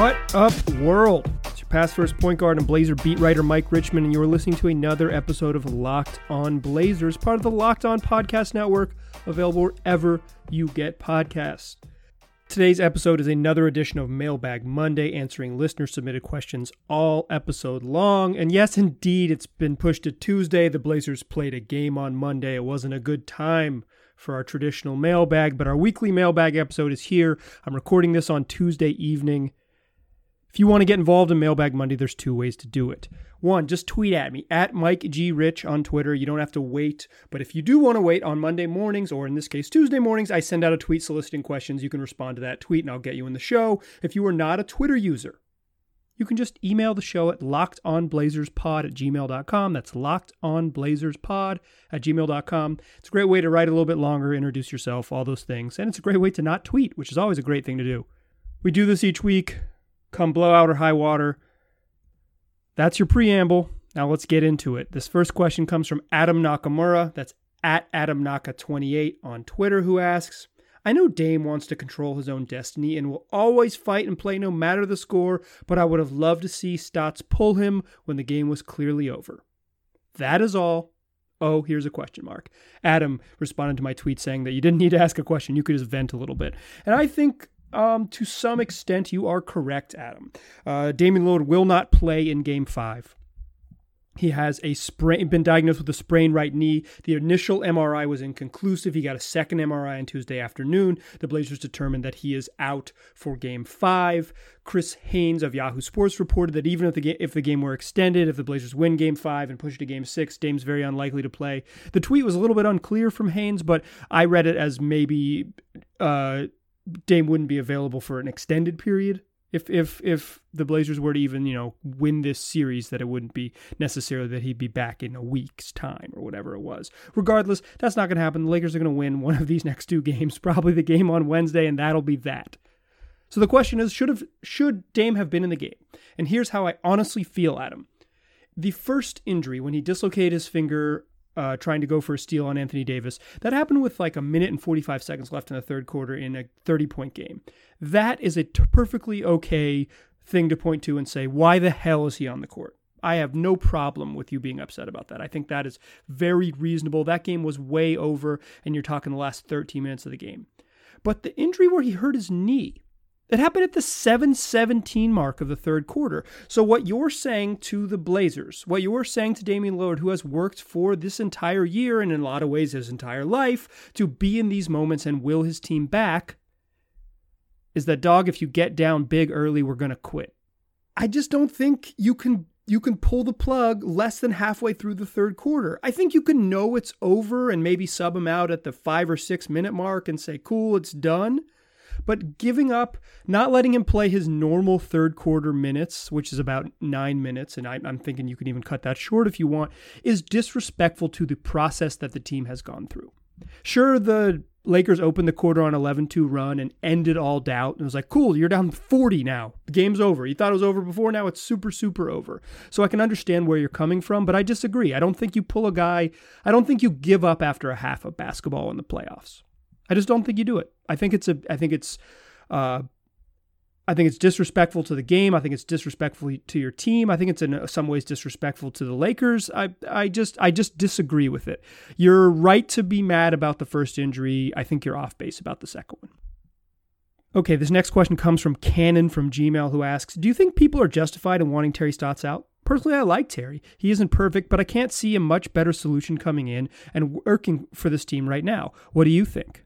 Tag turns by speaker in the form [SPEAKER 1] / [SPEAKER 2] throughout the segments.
[SPEAKER 1] What up, world? It's your past first point guard and Blazer beat writer Mike Richman, and you're listening to another episode of Locked On Blazers, part of the Locked On Podcast Network, available wherever you get podcasts. Today's episode is another edition of Mailbag Monday, answering listener submitted questions all episode long. And yes, indeed, it's been pushed to Tuesday. The Blazers played a game on Monday. It wasn't a good time for our traditional mailbag, but our weekly mailbag episode is here. I'm recording this on Tuesday evening. If you want to get involved in Mailbag Monday, there's two ways to do it. One, just tweet at me at Mike G Rich on Twitter. You don't have to wait, but if you do want to wait on Monday mornings, or in this case Tuesday mornings, I send out a tweet soliciting questions. You can respond to that tweet, and I'll get you in the show. If you are not a Twitter user, you can just email the show at lockedonblazerspod at gmail.com. That's lockedonblazerspod at gmail.com. It's a great way to write a little bit longer, introduce yourself, all those things. And it's a great way to not tweet, which is always a great thing to do. We do this each week come blowout or high water. That's your preamble. Now let's get into it. This first question comes from Adam Nakamura. That's at Adam Naka28 on Twitter, who asks, I know Dame wants to control his own destiny and will always fight and play no matter the score, but I would have loved to see Stotts pull him when the game was clearly over. That is all. Oh, here's a question mark. Adam responded to my tweet saying that you didn't need to ask a question, you could just vent a little bit. And I think um, to some extent, you are correct, Adam. Uh, Damian Lillard will not play in Game Five. He has a sprain, been diagnosed with a sprained right knee. The initial MRI was inconclusive. He got a second MRI on Tuesday afternoon. The Blazers determined that he is out for Game Five. Chris Haynes of Yahoo Sports reported that even if the game, if the game were extended, if the Blazers win Game Five and push to Game Six, Dame's very unlikely to play. The tweet was a little bit unclear from Haynes, but I read it as maybe. Uh, Dame wouldn't be available for an extended period. If if if the Blazers were to even you know win this series, that it wouldn't be necessarily that he'd be back in a week's time or whatever it was. Regardless, that's not going to happen. The Lakers are going to win one of these next two games, probably the game on Wednesday, and that'll be that. So the question is, should have should Dame have been in the game? And here's how I honestly feel, Adam. The first injury when he dislocated his finger uh, trying to go for a steal on Anthony Davis. That happened with like a minute and 45 seconds left in the third quarter in a 30 point game. That is a t- perfectly okay thing to point to and say, why the hell is he on the court? I have no problem with you being upset about that. I think that is very reasonable. That game was way over, and you're talking the last 13 minutes of the game. But the injury where he hurt his knee, it happened at the 717 mark of the third quarter. So, what you're saying to the Blazers, what you're saying to Damian Lillard, who has worked for this entire year and in a lot of ways his entire life to be in these moments and will his team back, is that dog, if you get down big early, we're going to quit. I just don't think you can you can pull the plug less than halfway through the third quarter. I think you can know it's over and maybe sub him out at the five or six minute mark and say, cool, it's done. But giving up, not letting him play his normal third quarter minutes, which is about nine minutes, and I, am thinking you can even cut that short if you want, is disrespectful to the process that the team has gone through. Sure, the Lakers opened the quarter on 11 2 run and ended all doubt. And it was like, cool, you're down 40 now. The game's over. You thought it was over before. Now it's super, super over. So I can understand where you're coming from, but I disagree. I don't think you pull a guy, I don't think you give up after a half of basketball in the playoffs. I just don't think you do it. I think it's a. I think it's. Uh, I think it's disrespectful to the game. I think it's disrespectful to your team. I think it's in some ways disrespectful to the Lakers. I I just I just disagree with it. You're right to be mad about the first injury. I think you're off base about the second one. Okay, this next question comes from Cannon from Gmail who asks, "Do you think people are justified in wanting Terry Stotts out?" Personally, I like Terry. He isn't perfect, but I can't see a much better solution coming in and working for this team right now. What do you think?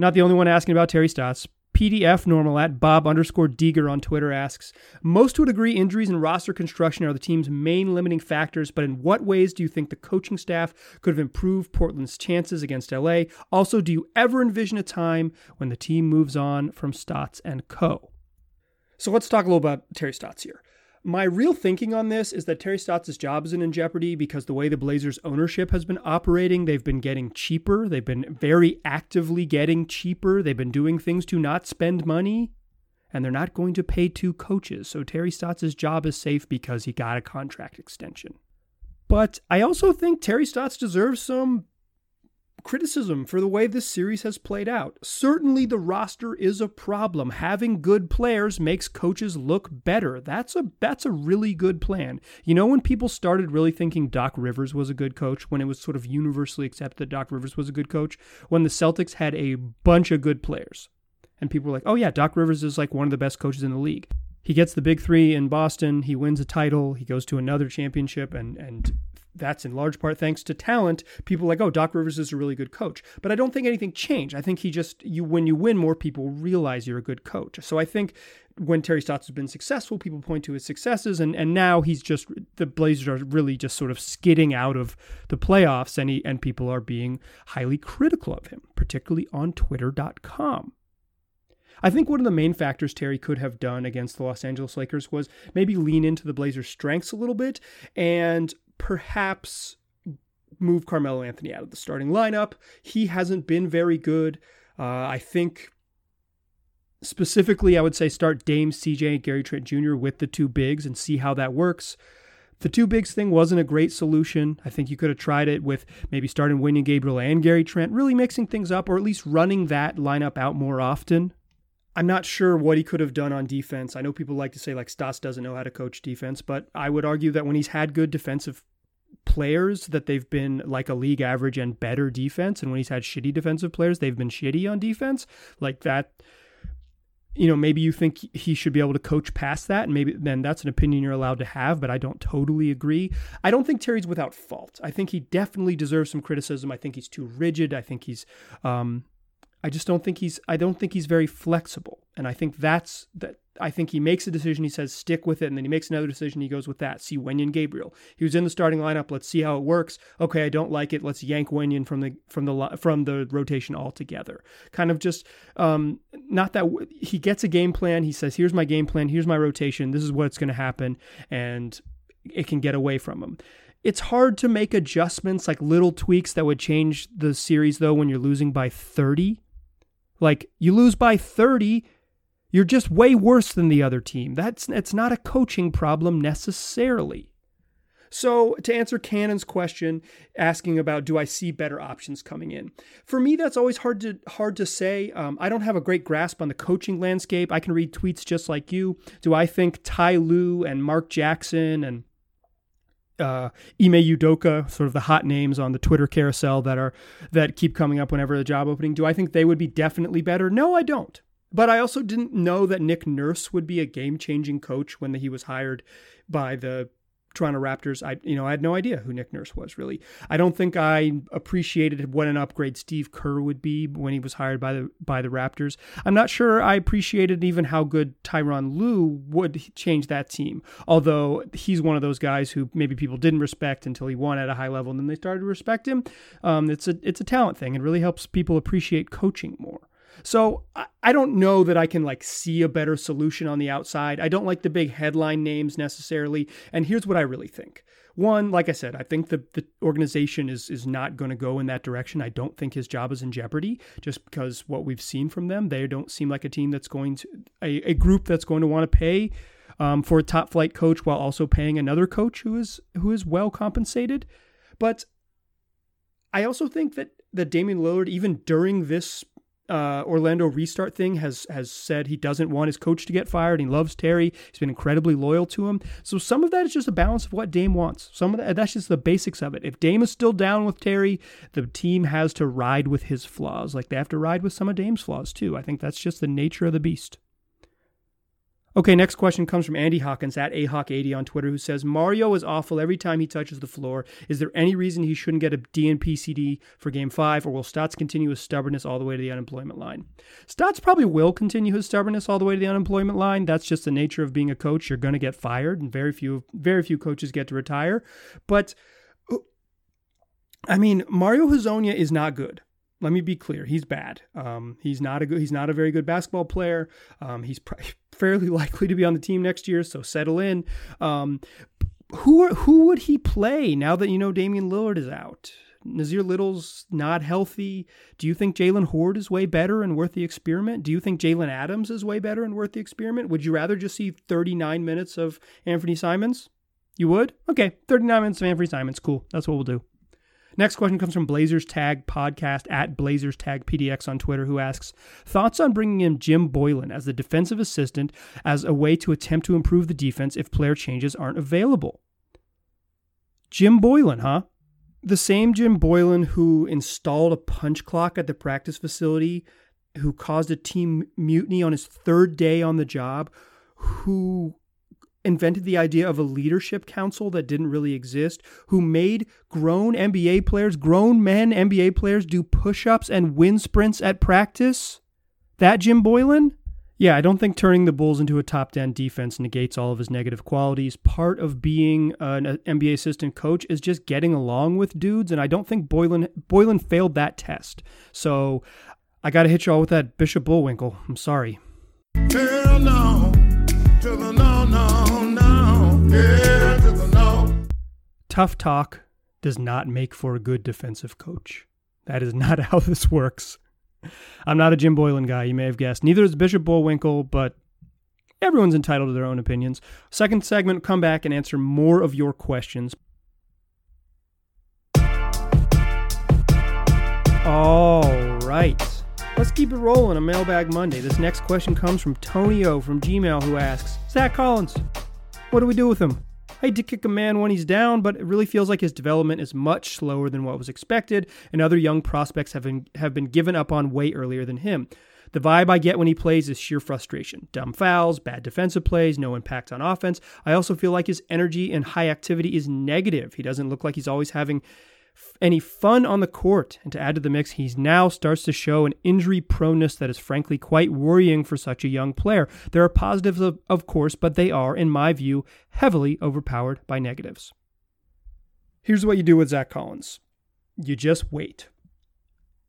[SPEAKER 1] Not the only one asking about Terry Stotts. PDF normal at Bob underscore Deeger on Twitter asks Most would agree injuries and roster construction are the team's main limiting factors, but in what ways do you think the coaching staff could have improved Portland's chances against LA? Also, do you ever envision a time when the team moves on from Stotts and co? So let's talk a little about Terry Stotts here. My real thinking on this is that Terry Stotts' job isn't in jeopardy because the way the Blazers' ownership has been operating, they've been getting cheaper. They've been very actively getting cheaper. They've been doing things to not spend money, and they're not going to pay two coaches. So Terry Stotts' job is safe because he got a contract extension. But I also think Terry Stotts deserves some criticism for the way this series has played out. Certainly, the roster is a problem. Having good players makes coaches look better. That's a that's a really good plan. You know, when people started really thinking Doc Rivers was a good coach, when it was sort of universally accepted that Doc Rivers was a good coach, when the Celtics had a bunch of good players, and people were like, "Oh yeah, Doc Rivers is like one of the best coaches in the league." He gets the big three in Boston. He wins a title. He goes to another championship, and and that's in large part thanks to talent. People like, oh, Doc Rivers is a really good coach. But I don't think anything changed. I think he just you when you win, more people realize you're a good coach. So I think when Terry Stotts has been successful, people point to his successes, and and now he's just the Blazers are really just sort of skidding out of the playoffs, and he and people are being highly critical of him, particularly on Twitter.com. I think one of the main factors Terry could have done against the Los Angeles Lakers was maybe lean into the Blazers' strengths a little bit and perhaps move Carmelo Anthony out of the starting lineup. He hasn't been very good. Uh, I think specifically, I would say start Dame, CJ, and Gary Trent Jr. with the two bigs and see how that works. The two bigs thing wasn't a great solution. I think you could have tried it with maybe starting Wenyen Gabriel and Gary Trent, really mixing things up, or at least running that lineup out more often. I'm not sure what he could have done on defense. I know people like to say like Stotts doesn't know how to coach defense, but I would argue that when he's had good defensive players that they've been like a league average and better defense and when he's had shitty defensive players they've been shitty on defense like that you know maybe you think he should be able to coach past that and maybe then that's an opinion you're allowed to have but I don't totally agree. I don't think Terry's without fault. I think he definitely deserves some criticism. I think he's too rigid. I think he's um I just don't think he's I don't think he's very flexible. And I think that's that I think he makes a decision, he says stick with it, and then he makes another decision, he goes with that. See Wenyen Gabriel. He was in the starting lineup, let's see how it works. Okay, I don't like it. Let's yank Wenyen from the from the from the rotation altogether. Kind of just um not that he gets a game plan, he says here's my game plan, here's my rotation, this is what's going to happen and it can get away from him. It's hard to make adjustments like little tweaks that would change the series though when you're losing by 30 like you lose by 30, you're just way worse than the other team. That's it's not a coaching problem necessarily. So, to answer Cannon's question asking about do I see better options coming in? For me, that's always hard to hard to say. Um, I don't have a great grasp on the coaching landscape. I can read tweets just like you. Do I think Ty Lue and Mark Jackson and uh, Ime Udoka, sort of the hot names on the Twitter carousel that are that keep coming up whenever the job opening. Do I think they would be definitely better? No, I don't. But I also didn't know that Nick Nurse would be a game changing coach when he was hired by the Toronto Raptors, I you know I had no idea who Nick Nurse was really. I don't think I appreciated what an upgrade Steve Kerr would be when he was hired by the by the Raptors. I'm not sure I appreciated even how good Tyronn Lue would change that team. Although he's one of those guys who maybe people didn't respect until he won at a high level, and then they started to respect him. Um, it's a it's a talent thing. It really helps people appreciate coaching more. So I don't know that I can like see a better solution on the outside. I don't like the big headline names necessarily. And here's what I really think. One, like I said, I think the, the organization is is not going to go in that direction. I don't think his job is in jeopardy just because what we've seen from them. They don't seem like a team that's going to a, a group that's going to want to pay um, for a top flight coach while also paying another coach who is who is well compensated. But I also think that that Damian Lillard, even during this uh, Orlando restart thing has has said he doesn't want his coach to get fired. He loves Terry. He's been incredibly loyal to him. So some of that is just a balance of what Dame wants. Some of that that's just the basics of it. If Dame is still down with Terry, the team has to ride with his flaws. Like they have to ride with some of Dame's flaws too. I think that's just the nature of the beast. Okay, next question comes from Andy Hawkins at ahawk80 on Twitter, who says Mario is awful every time he touches the floor. Is there any reason he shouldn't get a DNP CD for Game Five, or will Stotts continue his stubbornness all the way to the unemployment line? Stotts probably will continue his stubbornness all the way to the unemployment line. That's just the nature of being a coach. You're going to get fired, and very few very few coaches get to retire. But uh, I mean, Mario Hezonja is not good let me be clear he's bad um, he's not a good he's not a very good basketball player um, he's pr- fairly likely to be on the team next year so settle in um, who are, who would he play now that you know Damian Lillard is out Nassir Little's not healthy. Do you think Jalen Hoard is way better and worth the experiment? Do you think Jalen Adams is way better and worth the experiment? Would you rather just see 39 minutes of Anthony Simons? You would? Okay, 39 minutes of Anthony Simons. Cool. That's what we'll do. Next question comes from Blazers Tag Podcast at Blazers Tag PDX on Twitter, who asks Thoughts on bringing in Jim Boylan as the defensive assistant as a way to attempt to improve the defense if player changes aren't available? Jim Boylan, huh? The same Jim Boylan who installed a punch clock at the practice facility, who caused a team mutiny on his third day on the job, who invented the idea of a leadership council that didn't really exist, who made grown NBA players, grown men NBA players, do push ups and wind sprints at practice? That Jim Boylan? Yeah, I don't think turning the Bulls into a top 10 defense negates all of his negative qualities. Part of being an uh, NBA assistant coach is just getting along with dudes, and I don't think Boylan Boylan failed that test. So I got to hit y'all with that Bishop Bullwinkle. I'm sorry. Tough talk does not make for a good defensive coach. That is not how this works. I'm not a Jim Boylan guy, you may have guessed. Neither is Bishop Bullwinkle, but everyone's entitled to their own opinions. Second segment, come back and answer more of your questions. All right. Let's keep it rolling on Mailbag Monday. This next question comes from Tony O from Gmail, who asks Zach Collins, what do we do with him? I to kick a man when he's down, but it really feels like his development is much slower than what was expected, and other young prospects have been, have been given up on way earlier than him. The vibe I get when he plays is sheer frustration. Dumb fouls, bad defensive plays, no impact on offense. I also feel like his energy and high activity is negative. He doesn't look like he's always having any fun on the court. And to add to the mix, he now starts to show an injury proneness that is frankly quite worrying for such a young player. There are positives, of, of course, but they are, in my view, heavily overpowered by negatives. Here's what you do with Zach Collins you just wait.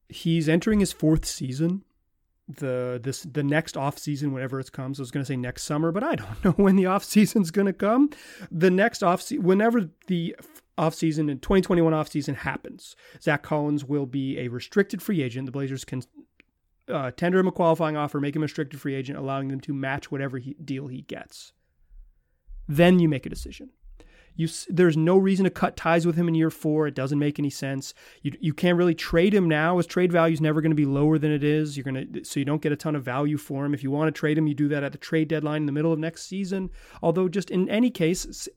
[SPEAKER 1] He's entering his fourth season. The this the next off season, whenever it comes, I was going to say next summer, but I don't know when the off season's going to come. The next off season, whenever the offseason and 2021 offseason happens, Zach Collins will be a restricted free agent. The Blazers can uh, tender him a qualifying offer, make him a restricted free agent, allowing them to match whatever he, deal he gets. Then you make a decision. You, there's no reason to cut ties with him in year four. It doesn't make any sense. You, you can't really trade him now, His trade value is never going to be lower than it is. You're to so you don't get a ton of value for him. If you want to trade him, you do that at the trade deadline in the middle of next season. Although, just in any case,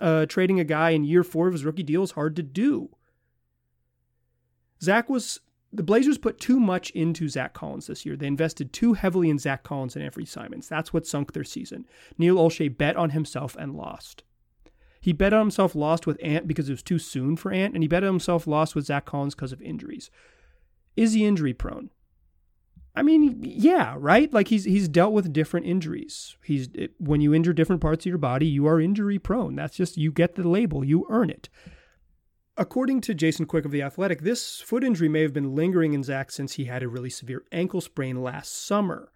[SPEAKER 1] uh, trading a guy in year four of his rookie deal is hard to do. Zach was the Blazers put too much into Zach Collins this year. They invested too heavily in Zach Collins and Anfernee Simons. That's what sunk their season. Neil Olshey bet on himself and lost. He bet on himself lost with Ant because it was too soon for Ant, and he bet on himself lost with Zach Collins because of injuries. Is he injury prone? I mean, yeah, right? Like he's he's dealt with different injuries. He's it, when you injure different parts of your body, you are injury prone. That's just you get the label, you earn it. According to Jason Quick of The Athletic, this foot injury may have been lingering in Zach since he had a really severe ankle sprain last summer.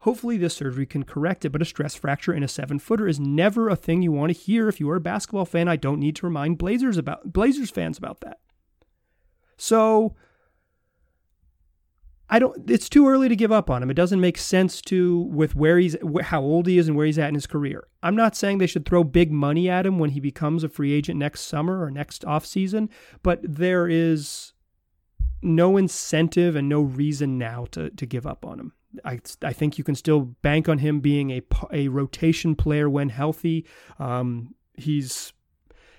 [SPEAKER 1] Hopefully, this surgery can correct it, but a stress fracture in a seven footer is never a thing you want to hear if you are a basketball fan. I don't need to remind Blazers about Blazers fans about that. So I don't. It's too early to give up on him. It doesn't make sense to with where he's, how old he is, and where he's at in his career. I'm not saying they should throw big money at him when he becomes a free agent next summer or next off season, but there is no incentive and no reason now to to give up on him. I, I think you can still bank on him being a a rotation player when healthy. Um, he's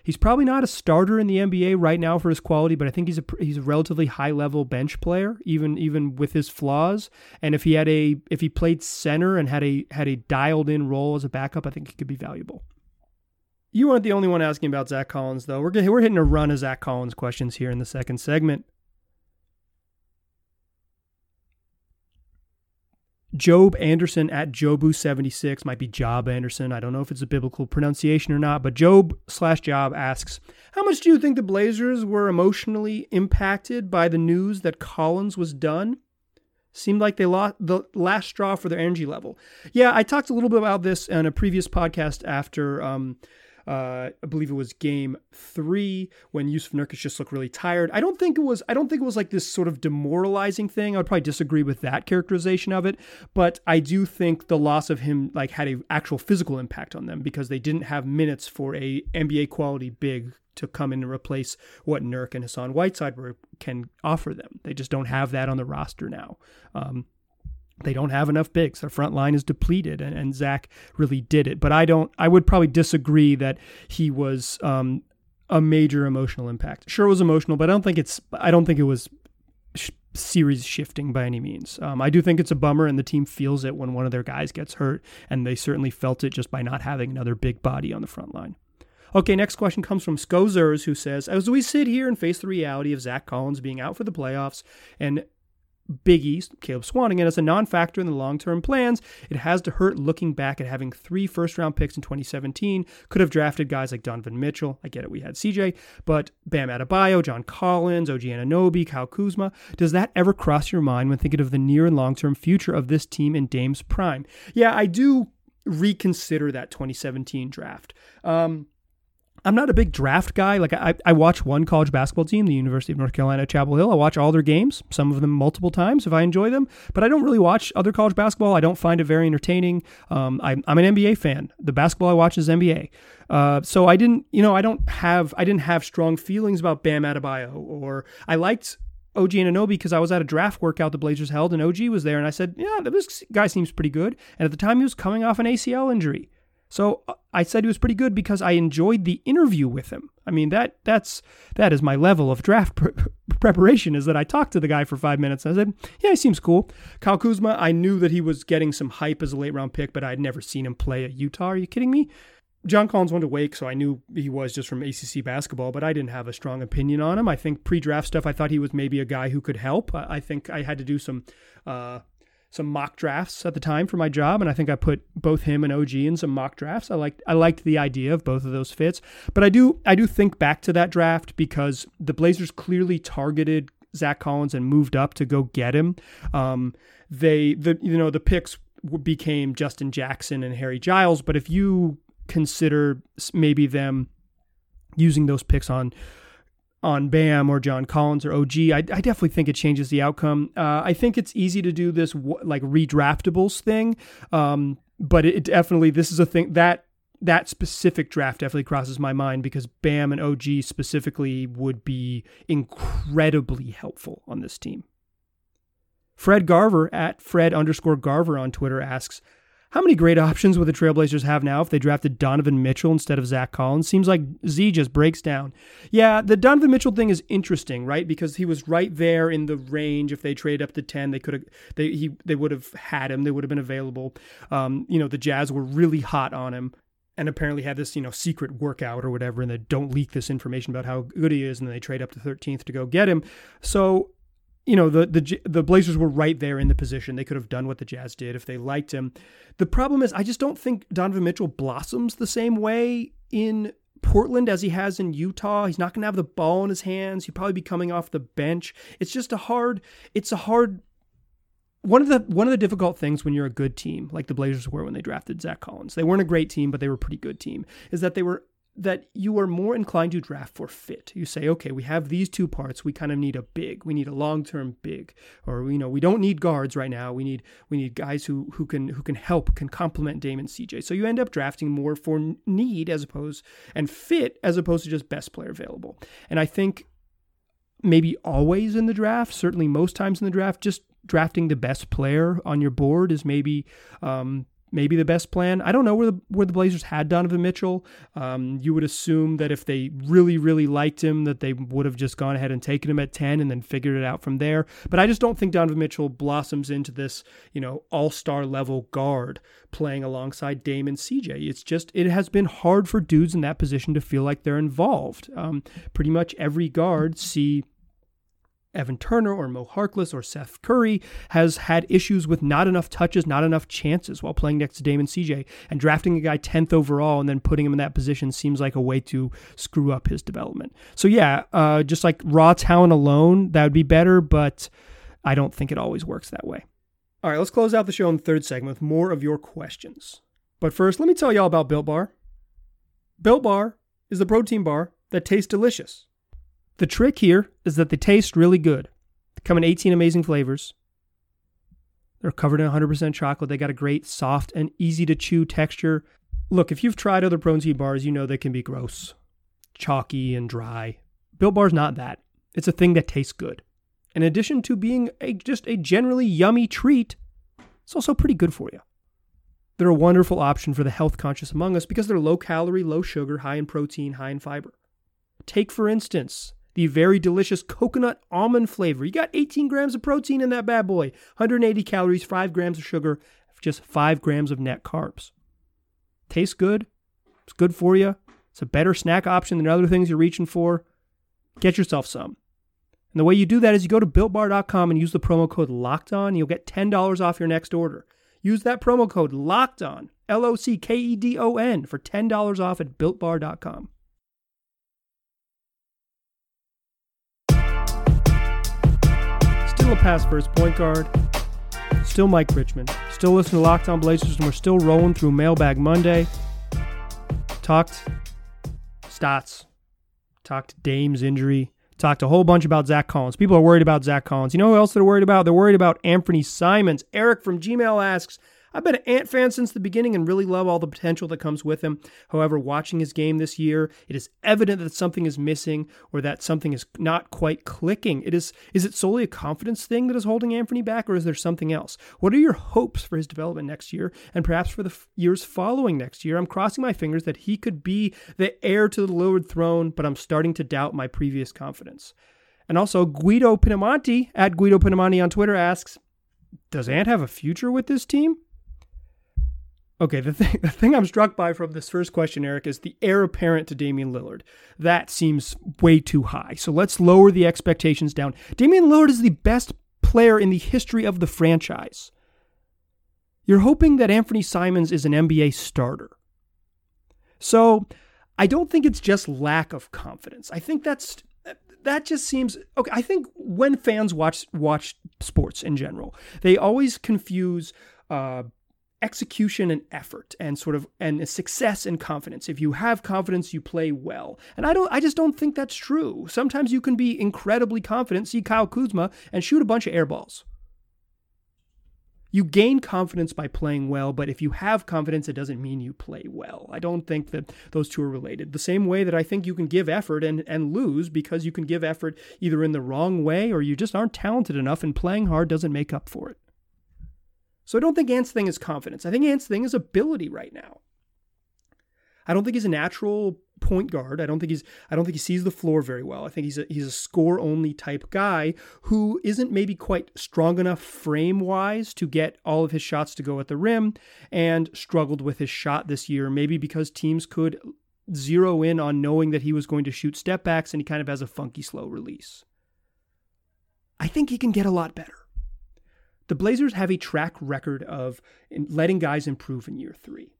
[SPEAKER 1] He's probably not a starter in the NBA right now for his quality, but I think he's a he's a relatively high level bench player, even even with his flaws. And if he had a if he played center and had a had a dialed in role as a backup, I think he could be valuable. You aren't the only one asking about Zach Collins, though. We're we're hitting a run of Zach Collins questions here in the second segment. Job Anderson at Jobu76 might be Job Anderson. I don't know if it's a biblical pronunciation or not, but Job slash Job asks, How much do you think the Blazers were emotionally impacted by the news that Collins was done? Seemed like they lost the last straw for their energy level. Yeah, I talked a little bit about this in a previous podcast after um, uh, I believe it was game three when Jusuf Nurkic just looked really tired. I don't think it was. I don't think it was like this sort of demoralizing thing. I would probably disagree with that characterization of it, but I do think the loss of him like had a actual physical impact on them because they didn't have minutes for a NBA quality big to come in and replace what Nurk and Hassan Whiteside were, can offer them. They just don't have that on the roster now. Um, they don't have enough bigs. Their front line is depleted, and, and Zach really did it. But I don't. I would probably disagree that he was um, a major emotional impact. Sure, it was emotional, but I don't think it's. I don't think it was series shifting by any means. Um, I do think it's a bummer, and the team feels it when one of their guys gets hurt, and they certainly felt it just by not having another big body on the front line. Okay, next question comes from Skozers, who says, As we sit here and face the reality of Zach Collins being out for the playoffs and Biggie, Caleb Swanigan, as a non factor in the long term plans. It has to hurt looking back at having three first round picks in 2017. Could have drafted guys like Donovan Mitchell. I get it, we had CJ, but Bam Adebayo, John Collins, OG Anunoby, Kyle Kuzma. Does that ever cross your mind when thinking of the near and long term future of this team in Dame's prime? Yeah, I do reconsider that 2017 draft. Um, I'm not a big draft guy. Like I, I watch one college basketball team, the University of North Carolina Chapel Hill. I watch all their games, some of them multiple times if I enjoy them. But I don't really watch other college basketball. I don't find it very entertaining. Um, I'm, I'm an NBA fan. The basketball I watch is NBA. Uh, so I didn't, you know, I don't have, I didn't have strong feelings about Bam Adebayo, or I liked OG Anunoby because I was at a draft workout the Blazers held, and OG was there, and I said, yeah, this guy seems pretty good. And at the time, he was coming off an ACL injury. So uh, I said he was pretty good because I enjoyed the interview with him. I mean that that's that is my level of draft pre- preparation is that I talked to the guy for five minutes I said, yeah, he seems cool. Kyle Kuzma, I knew that he was getting some hype as a late round pick, but I'd never seen him play at Utah. Are you kidding me? John Collins went to Wake, so I knew he was just from ACC basketball, but I didn't have a strong opinion on him. I think pre-draft stuff, I thought he was maybe a guy who could help. I think I had to do some uh, some mock drafts at the time for my job, and I think I put both him and OG in some mock drafts. I liked I liked the idea of both of those fits, but I do I do think back to that draft because the Blazers clearly targeted Zach Collins and moved up to go get him. Um, they the you know the picks became Justin Jackson and Harry Giles, but if you consider maybe them using those picks on on Bam or John Collins or OG, I, I definitely think it changes the outcome. Uh, I think it's easy to do this like redraftables thing, um, but it, it definitely this is a thing that that specific draft definitely crosses my mind because Bam and OG specifically would be incredibly helpful on this team. Fred Garver at Fred underscore Garver on Twitter asks, how many great options would the Trailblazers have now if they drafted Donovan Mitchell instead of Zach Collins? Seems like Z just breaks down. Yeah, the Donovan Mitchell thing is interesting, right? Because he was right there in the range. If they trade up to ten, they could have they he they would have had him. They would have been available. Um, you know, the Jazz were really hot on him and apparently had this, you know, secret workout or whatever, and they don't leak this information about how good he is, and then they trade up to 13th to go get him. So you know the the the Blazers were right there in the position. They could have done what the Jazz did if they liked him. The problem is I just don't think Donovan Mitchell blossoms the same way in Portland as he has in Utah. He's not going to have the ball in his hands. He'd probably be coming off the bench. It's just a hard it's a hard one of the one of the difficult things when you're a good team, like the Blazers were when they drafted Zach Collins, they weren't a great team, but they were a pretty good team, is that they were that you are more inclined to draft for fit. You say, okay, we have these two parts. We kind of need a big. We need a long-term big, or you know, we don't need guards right now. We need we need guys who who can who can help, can complement Damon CJ. So you end up drafting more for need as opposed and fit as opposed to just best player available. And I think maybe always in the draft, certainly most times in the draft, just drafting the best player on your board is maybe um, maybe the best plan. I don't know where the where the Blazers had Donovan Mitchell. Um, you would assume that if they really really liked him, that they would have just gone ahead and taken him at ten and then figured it out from there. But I just don't think Donovan Mitchell blossoms into this you know all star level guard playing alongside Dame and CJ. It's just it has been hard for dudes in that position to feel like they're involved. Um, pretty much every guard see Evan Turner or Mo Harkless or Seth Curry has had issues with not enough touches, not enough chances while playing next to Damon CJ. And drafting a guy 10th overall and then putting him in that position seems like a way to screw up his development. So, yeah, uh, just like raw talent alone, that would be better, but I don't think it always works that way. All right, let's close out the show in the third segment with more of your questions. But first, let me tell y'all about Built Bar. Built Bar is the protein bar that tastes delicious. The trick here is that they taste really good. They come in 18 amazing flavors. They're covered in 100% chocolate. They got a great, soft, and easy to chew texture. Look, if you've tried other protein bars, you know they can be gross. chalky and dry. Built Bar's not that. It's a thing that tastes good. In addition to being a, just a generally yummy treat, it's also pretty good for you. They're a wonderful option for the health conscious among us because they're low calorie, low sugar, high in protein, high in fiber. Take, for instance, the very delicious coconut almond flavor. You got 18 grams of protein in that bad boy, 180 calories, 5 grams of sugar, just 5 grams of net carbs. Tastes good. It's good for you. It's a better snack option than other things you're reaching for. Get yourself some. And the way you do that is you go to builtbar.com and use the promo code locked on. You'll get $10 off your next order. Use that promo code locked on, L O C K E D O N, for $10 off at builtbar.com. pass first point guard. Still Mike Richman. Still listening to Locked On Blazers, and we're still rolling through Mailbag Monday. Talked Stotts. Talked Dame's injury. Talked a whole bunch about Zach Collins. People are worried about Zach Collins. You know who else they're worried about? They're worried about Anthony Simons. Eric from Gmail asks, I've been an Ant fan since the beginning and really love all the potential that comes with him. However, watching his game this year, it is evident that something is missing or that something is not quite clicking. It is is it solely a confidence thing that is holding Anthony back or is there something else? What are your hopes for his development next year and perhaps for the f- years following next year? I'm crossing my fingers that he could be the heir to the Lillard throne, but I'm starting to doubt my previous confidence. And also, Guido Pinamonti at Guido Pinamonti on Twitter asks, does Ant have a future with this team? Okay, the thing, the thing I'm struck by from this first question, Eric, is the heir apparent to Damian Lillard. That seems way too high. So let's lower the expectations down. Damian Lillard is the best player in the history of the franchise. You're hoping that Anthony Simons is an NBA starter. So I don't think it's just lack of confidence. I think that's that just seems okay. I think when fans watch watch sports in general, they always confuse uh, execution and effort and sort of and success and confidence. If you have confidence you play well. And i don't i just don't think that's true. Sometimes you can be incredibly confident see kyle kuzma and shoot a bunch of air balls. You gain confidence by playing well but if you have confidence it doesn't mean you play well. I don't think that those two are related. The same way that i think you can give effort and, and lose because you can give effort either in the wrong way or you just aren't talented enough and playing hard doesn't make up for it so I don't think Ant's thing is confidence. I think Ant's thing is ability right now. I don't think he's a natural point guard. I don't think he's I don't think he sees the floor very well. I think he's a, he's a score only type guy who isn't maybe quite strong enough frame wise to get all of his shots to go at the rim and struggled with his shot this year maybe because teams could zero in on knowing that he was going to shoot step backs and he kind of has a funky slow release. I think he can get a lot better. The Blazers have a track record of letting guys improve in year three.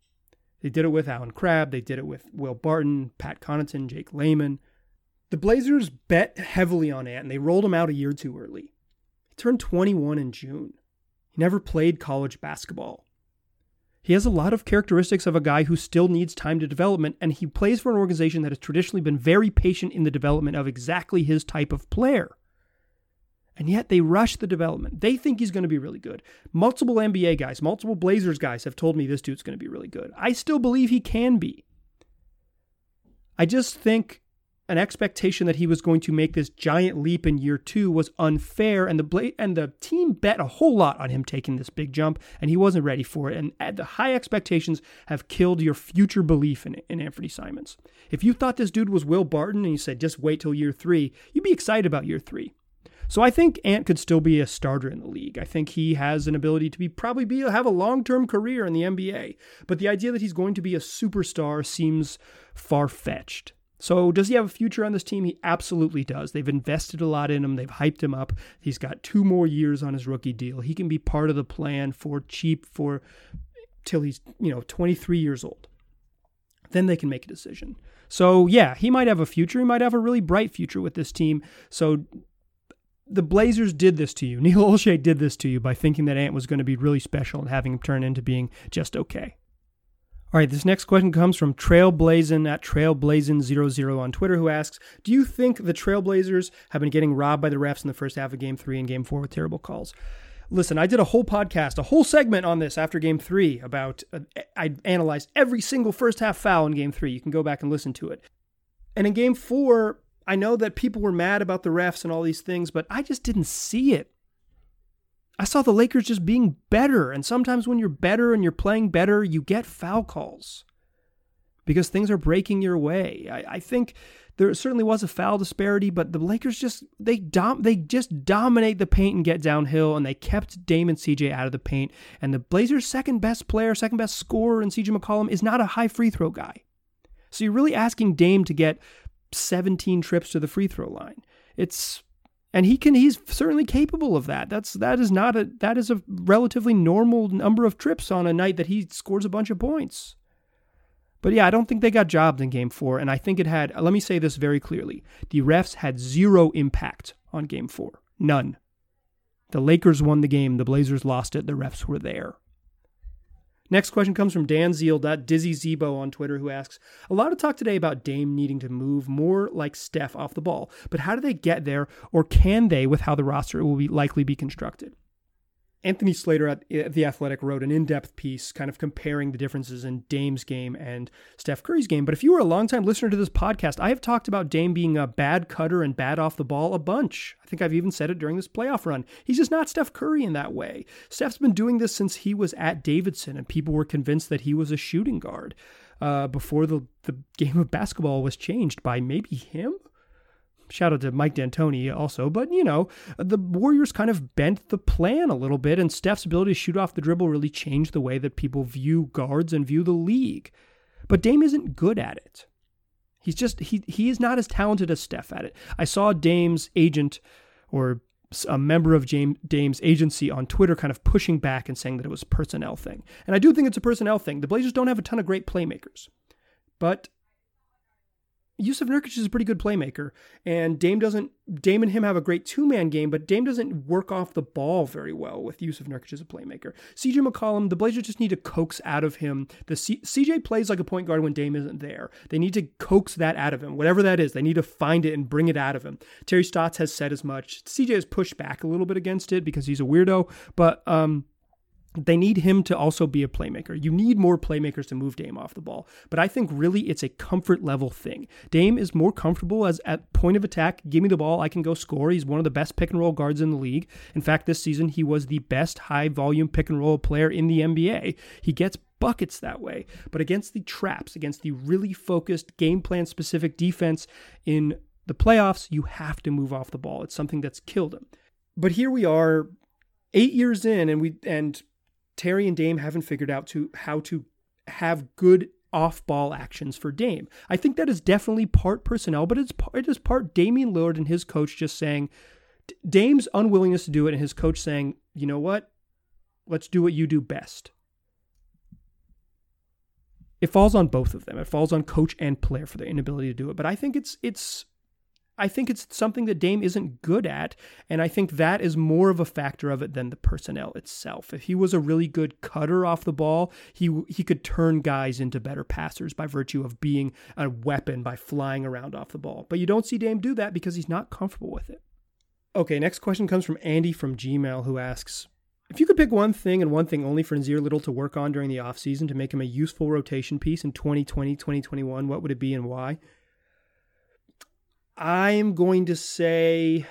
[SPEAKER 1] They did it with Allen Crabbe, they did it with Will Barton, Pat Connaughton, Jake Layman. The Blazers bet heavily on Ant and they rolled him out a year too early. He turned 21 in June. He never played college basketball. He has a lot of characteristics of a guy who still needs time to development, and he plays for an organization that has traditionally been very patient in the development of exactly his type of player. And yet they rush the development. They think he's going to be really good. Multiple NBA guys, multiple Blazers guys have told me this dude's going to be really good. I still believe he can be. I just think an expectation that he was going to make this giant leap in year two was unfair, and the Bla- and the team bet a whole lot on him taking this big jump, and he wasn't ready for it. And the high expectations have killed your future belief in, in Anthony Simons. If you thought this dude was Will Barton and you said just wait till year three, you'd be excited about year three. So I think Ant could still be a starter in the league. I think he has an ability to be probably be have a long-term career in the NBA. But the idea that he's going to be a superstar seems far-fetched. So does he have a future on this team? He absolutely does. They've invested a lot in him. They've hyped him up. He's got two more years on his rookie deal. He can be part of the plan for cheap for till he's, you know, 23 years old. Then they can make a decision. So, yeah, he might have a future. He might have a really bright future with this team. So, the Blazers did this to you. Neil Olshey did this to you by thinking that Ant was going to be really special and having him turn into being just okay. All right, this next question comes from Trailblazin at Trailblazin00 on Twitter, who asks Do you think the Trailblazers have been getting robbed by the refs in the first half of game three and game four with terrible calls? Listen, I did a whole podcast, a whole segment on this after game three about, uh, I analyzed every single first half foul in game three. You can go back and listen to it. And in game four, I know that people were mad about the refs and all these things, but I just didn't see it. I saw the Lakers just being better. And sometimes when you're better and you're playing better, you get foul calls because things are breaking your way. I, I think there certainly was a foul disparity, but the Lakers just they dom- they just dominate the paint and get downhill, and they kept Dame and CJ out of the paint. And the Blazers' second best player, second best scorer in CJ McCollum is not a high free throw guy. So you're really asking Dame to get 17 trips to the free throw line. It's and he can he's certainly capable of that. That's that is not a that is a relatively normal number of trips on a night that he scores a bunch of points. But yeah, I don't think they got jobbed in game 4 and I think it had let me say this very clearly. The refs had zero impact on game 4. None. The Lakers won the game, the Blazers lost it, the refs were there. Next question comes from Dan Zeal, Dizzy Zebo on Twitter, who asks A lot of talk today about Dame needing to move more like Steph off the ball, but how do they get there, or can they with how the roster will be likely be constructed? Anthony Slater at The Athletic wrote an in depth piece kind of comparing the differences in Dame's game and Steph Curry's game. But if you were a longtime listener to this podcast, I have talked about Dame being a bad cutter and bad off the ball a bunch. I think I've even said it during this playoff run. He's just not Steph Curry in that way. Steph's been doing this since he was at Davidson, and people were convinced that he was a shooting guard uh, before the, the game of basketball was changed by maybe him Shout out to Mike D'Antoni also. But, you know, the Warriors kind of bent the plan a little bit, and Steph's ability to shoot off the dribble really changed the way that people view guards and view the league. But Dame isn't good at it. He's just, he, he is not as talented as Steph at it. I saw Dame's agent or a member of James, Dame's agency on Twitter kind of pushing back and saying that it was a personnel thing. And I do think it's a personnel thing. The Blazers don't have a ton of great playmakers. But Jusuf Nurkic is a pretty good playmaker, and Dame doesn't. Dame and him have a great two man game, but Dame doesn't work off the ball very well with Jusuf Nurkic as a playmaker. CJ McCollum, the Blazers just need to coax out of him. The C- CJ plays like a point guard when Dame isn't there. They need to coax that out of him, whatever that is. They need to find it and bring it out of him. Terry Stotts has said as much. CJ has pushed back a little bit against it because he's a weirdo, but um, they need him to also be a playmaker. You need more playmakers to move Dame off the ball. But I think really it's a comfort level thing. Dame is more comfortable as at point of attack, give me the ball, I can go score. He's one of the best pick and roll guards in the league. In fact, this season he was the best high volume pick and roll player in the NBA. He gets buckets that way. But against the traps, against the really focused game plan specific defense in the playoffs, you have to move off the ball. It's something that's killed him. But here we are 8 years in and we and Terry and Dame haven't figured out to how to have good off-ball actions for Dame. I think that is definitely part personnel, but it's part, it is part Damian Lillard and his coach just saying Dame's unwillingness to do it and his coach saying, "You know what? Let's do what you do best." It falls on both of them. It falls on coach and player for their inability to do it. But I think it's it's I think it's something that Dame isn't good at, and I think that is more of a factor of it than the personnel itself. If he was a really good cutter off the ball, he he could turn guys into better passers by virtue of being a weapon by flying around off the ball. But you don't see Dame do that because he's not comfortable with it. Okay, next question comes from Andy from Gmail who asks, if you could pick one thing and one thing only for Nassir Little to work on during the offseason to make him a useful rotation piece in 2020, 2021, what would it be and why? I'm going to say,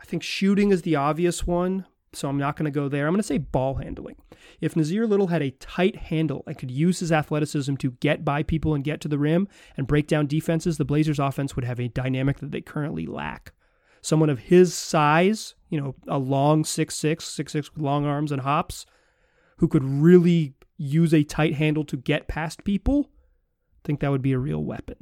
[SPEAKER 1] I think shooting is the obvious one, so I'm not going to go there. I'm going to say ball handling. If Nassir Little had a tight handle and could use his athleticism to get by people and get to the rim and break down defenses, the Blazers offense would have a dynamic that they currently lack. Someone of his size, you know, a long 6'6, 6'6 with long arms and hops, who could really use a tight handle to get past people, I think that would be a real weapon.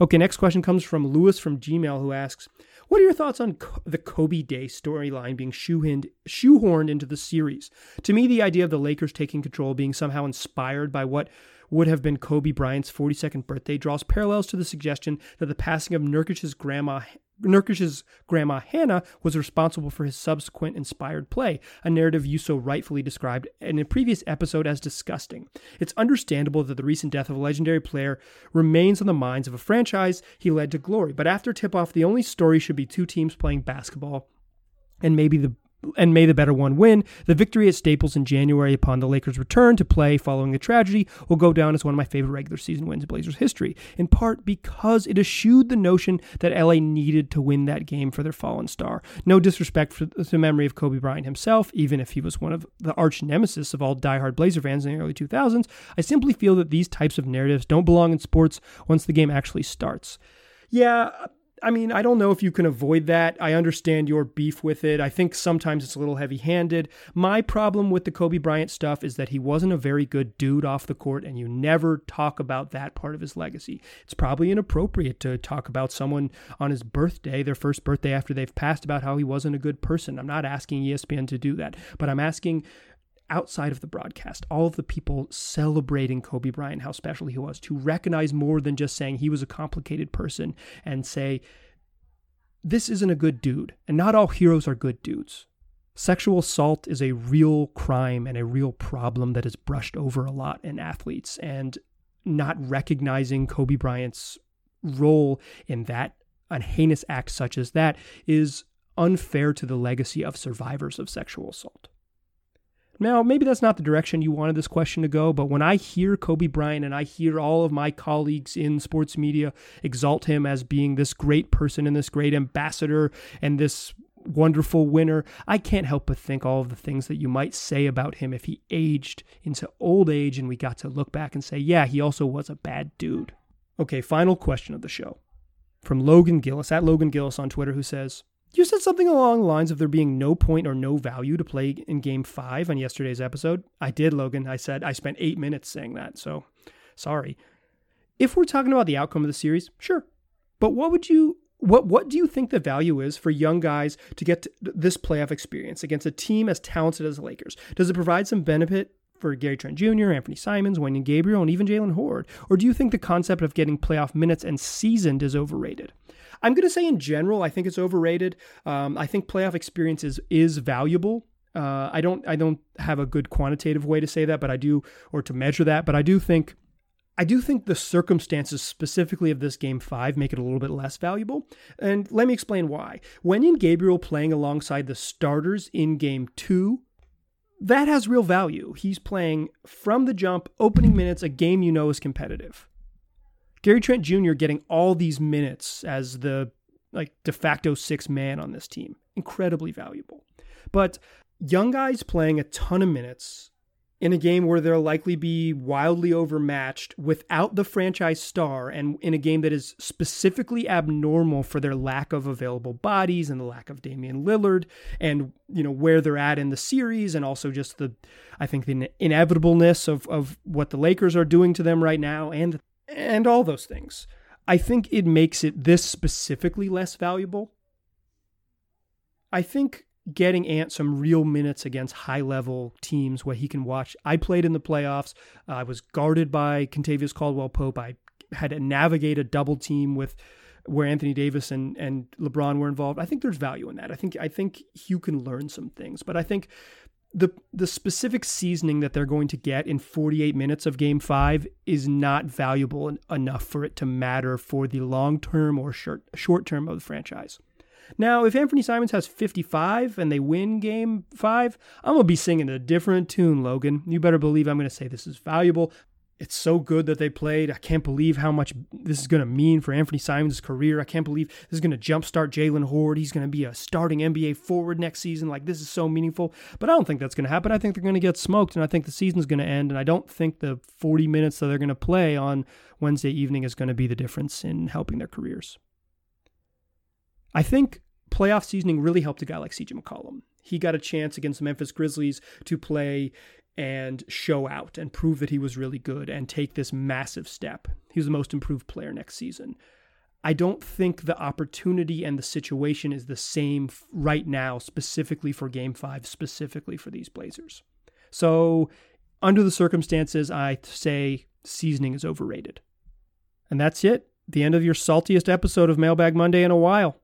[SPEAKER 1] Okay, next question comes from Lewis from Gmail who asks, What are your thoughts on the Kobe Day storyline being shoehorned, shoehorned into the series? To me, the idea of the Lakers taking control being somehow inspired by what would have been Kobe Bryant's 42nd birthday draws parallels to the suggestion that the passing of Nurkic's grandma Nurkic's grandma Hannah was responsible for his subsequent inspired play, a narrative you so rightfully described in a previous episode as disgusting. It's understandable that the recent death of a legendary player remains on the minds of a franchise he led to glory, but after tip off, the only story should be two teams playing basketball and maybe the and may the better one win. The victory at Staples in January upon the Lakers' return to play following the tragedy will go down as one of my favorite regular season wins in Blazers history, in part because it eschewed the notion that LA needed to win that game for their fallen star. No disrespect for the memory of Kobe Bryant himself, even if he was one of the arch nemesis of all diehard Blazer fans in the early 2000s. I simply feel that these types of narratives don't belong in sports once the game actually starts. Yeah, I mean, I don't know if you can avoid that. I understand your beef with it. I think sometimes it's a little heavy handed. My problem with the Kobe Bryant stuff is that he wasn't a very good dude off the court, and you never talk about that part of his legacy. It's probably inappropriate to talk about someone on his birthday, their first birthday after they've passed, about how he wasn't a good person. I'm not asking ESPN to do that, but I'm asking outside of the broadcast, all of the people celebrating Kobe Bryant, how special he was, to recognize more than just saying he was a complicated person and say, this isn't a good dude. And not all heroes are good dudes. Sexual assault is a real crime and a real problem that is brushed over a lot in athletes. And not recognizing Kobe Bryant's role in that, a heinous act such as that, is unfair to the legacy of survivors of sexual assault. Now, maybe that's not the direction you wanted this question to go, but when I hear Kobe Bryant and I hear all of my colleagues in sports media exalt him as being this great person and this great ambassador and this wonderful winner, I can't help but think all of the things that you might say about him if he aged into old age and we got to look back and say, yeah, he also was a bad dude. Okay, final question of the show from Logan Gillis, at Logan Gillis on Twitter, who says, you said something along the lines of there being no point or no value to play in game five on yesterday's episode. I did, Logan. I said I spent eight minutes saying that, so sorry. If we're talking about the outcome of the series, sure. But what would you what what do you think the value is for young guys to get to this playoff experience against a team as talented as the Lakers? Does it provide some benefit for Gary Trent Jr., Anfernee Simons, Wenyen Gabriel, and even Jalen Hoard? Or do you think the concept of getting playoff minutes and seasoned is overrated? I'm going to say in general, I think it's overrated. Um, I think playoff experience is, is valuable. Uh, I don't I don't have a good quantitative way to say that, but I do or to measure that. But I do think I do think the circumstances specifically of this game five make it a little bit less valuable. And let me explain why. Wenyen Gabriel playing alongside the starters in game two, that has real value. He's playing from the jump, opening minutes, a game you know is competitive. Gary Trent Jr. getting all these minutes as the like de facto six man on this team. Incredibly valuable. But young guys playing a ton of minutes in a game where they'll likely be wildly overmatched without the franchise star and in a game that is specifically abnormal for their lack of available bodies and the lack of Damian Lillard and you know where they're at in the series and also just the I think the inevitableness of of what the Lakers are doing to them right now and and all those things. I think it makes it this specifically less valuable. I think getting Ant some real minutes against high level teams where he can watch. I played in the playoffs. I was guarded by Kentavious Caldwell Pope. I had to navigate a double team with where Anthony Davis and, and LeBron were involved. I think there's value in that. I think I think you can learn some things. But I think the the specific seasoning that they're going to get in 48 minutes of game 5 is not valuable enough for it to matter for the long term or short short term of the franchise. Now, if Anfernee Simons has 55 and they win game 5, I'm going to be singing a different tune, Logan. You better believe I'm going to say this is valuable it's so good that they played. I can't believe how much this is going to mean for Anfernee Simons' career. I can't believe this is going to jumpstart Jalen Hoard. He's going to be a starting NBA forward next season. Like, this is so meaningful. But I don't think that's going to happen. I think they're going to get smoked, and I think the season's going to end. And I don't think the 40 minutes that they're going to play on Wednesday evening is going to be the difference in helping their careers. I think playoff seasoning really helped a guy like CJ McCollum. He got a chance against the Memphis Grizzlies to play and show out and prove that he was really good and take this massive step. He was the most improved player next season. I don't think the opportunity and the situation is the same right now, specifically for game five, specifically for these Blazers. So, under the circumstances, I say seasoning is overrated. And that's it. The end of your saltiest episode of Mailbag Monday in a while.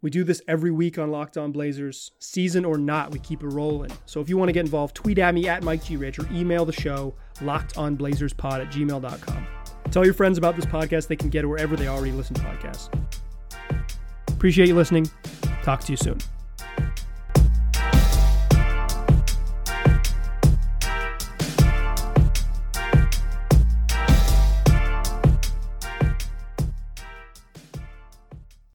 [SPEAKER 1] We do this every week on Locked On Blazers. Season or not, we keep it rolling. So if you want to get involved, tweet at me at Mike G. Rich or email the show, lockedonblazerspod at gmail.com. Tell your friends about this podcast. They can get it wherever they already listen to podcasts. Appreciate you listening. Talk to you soon.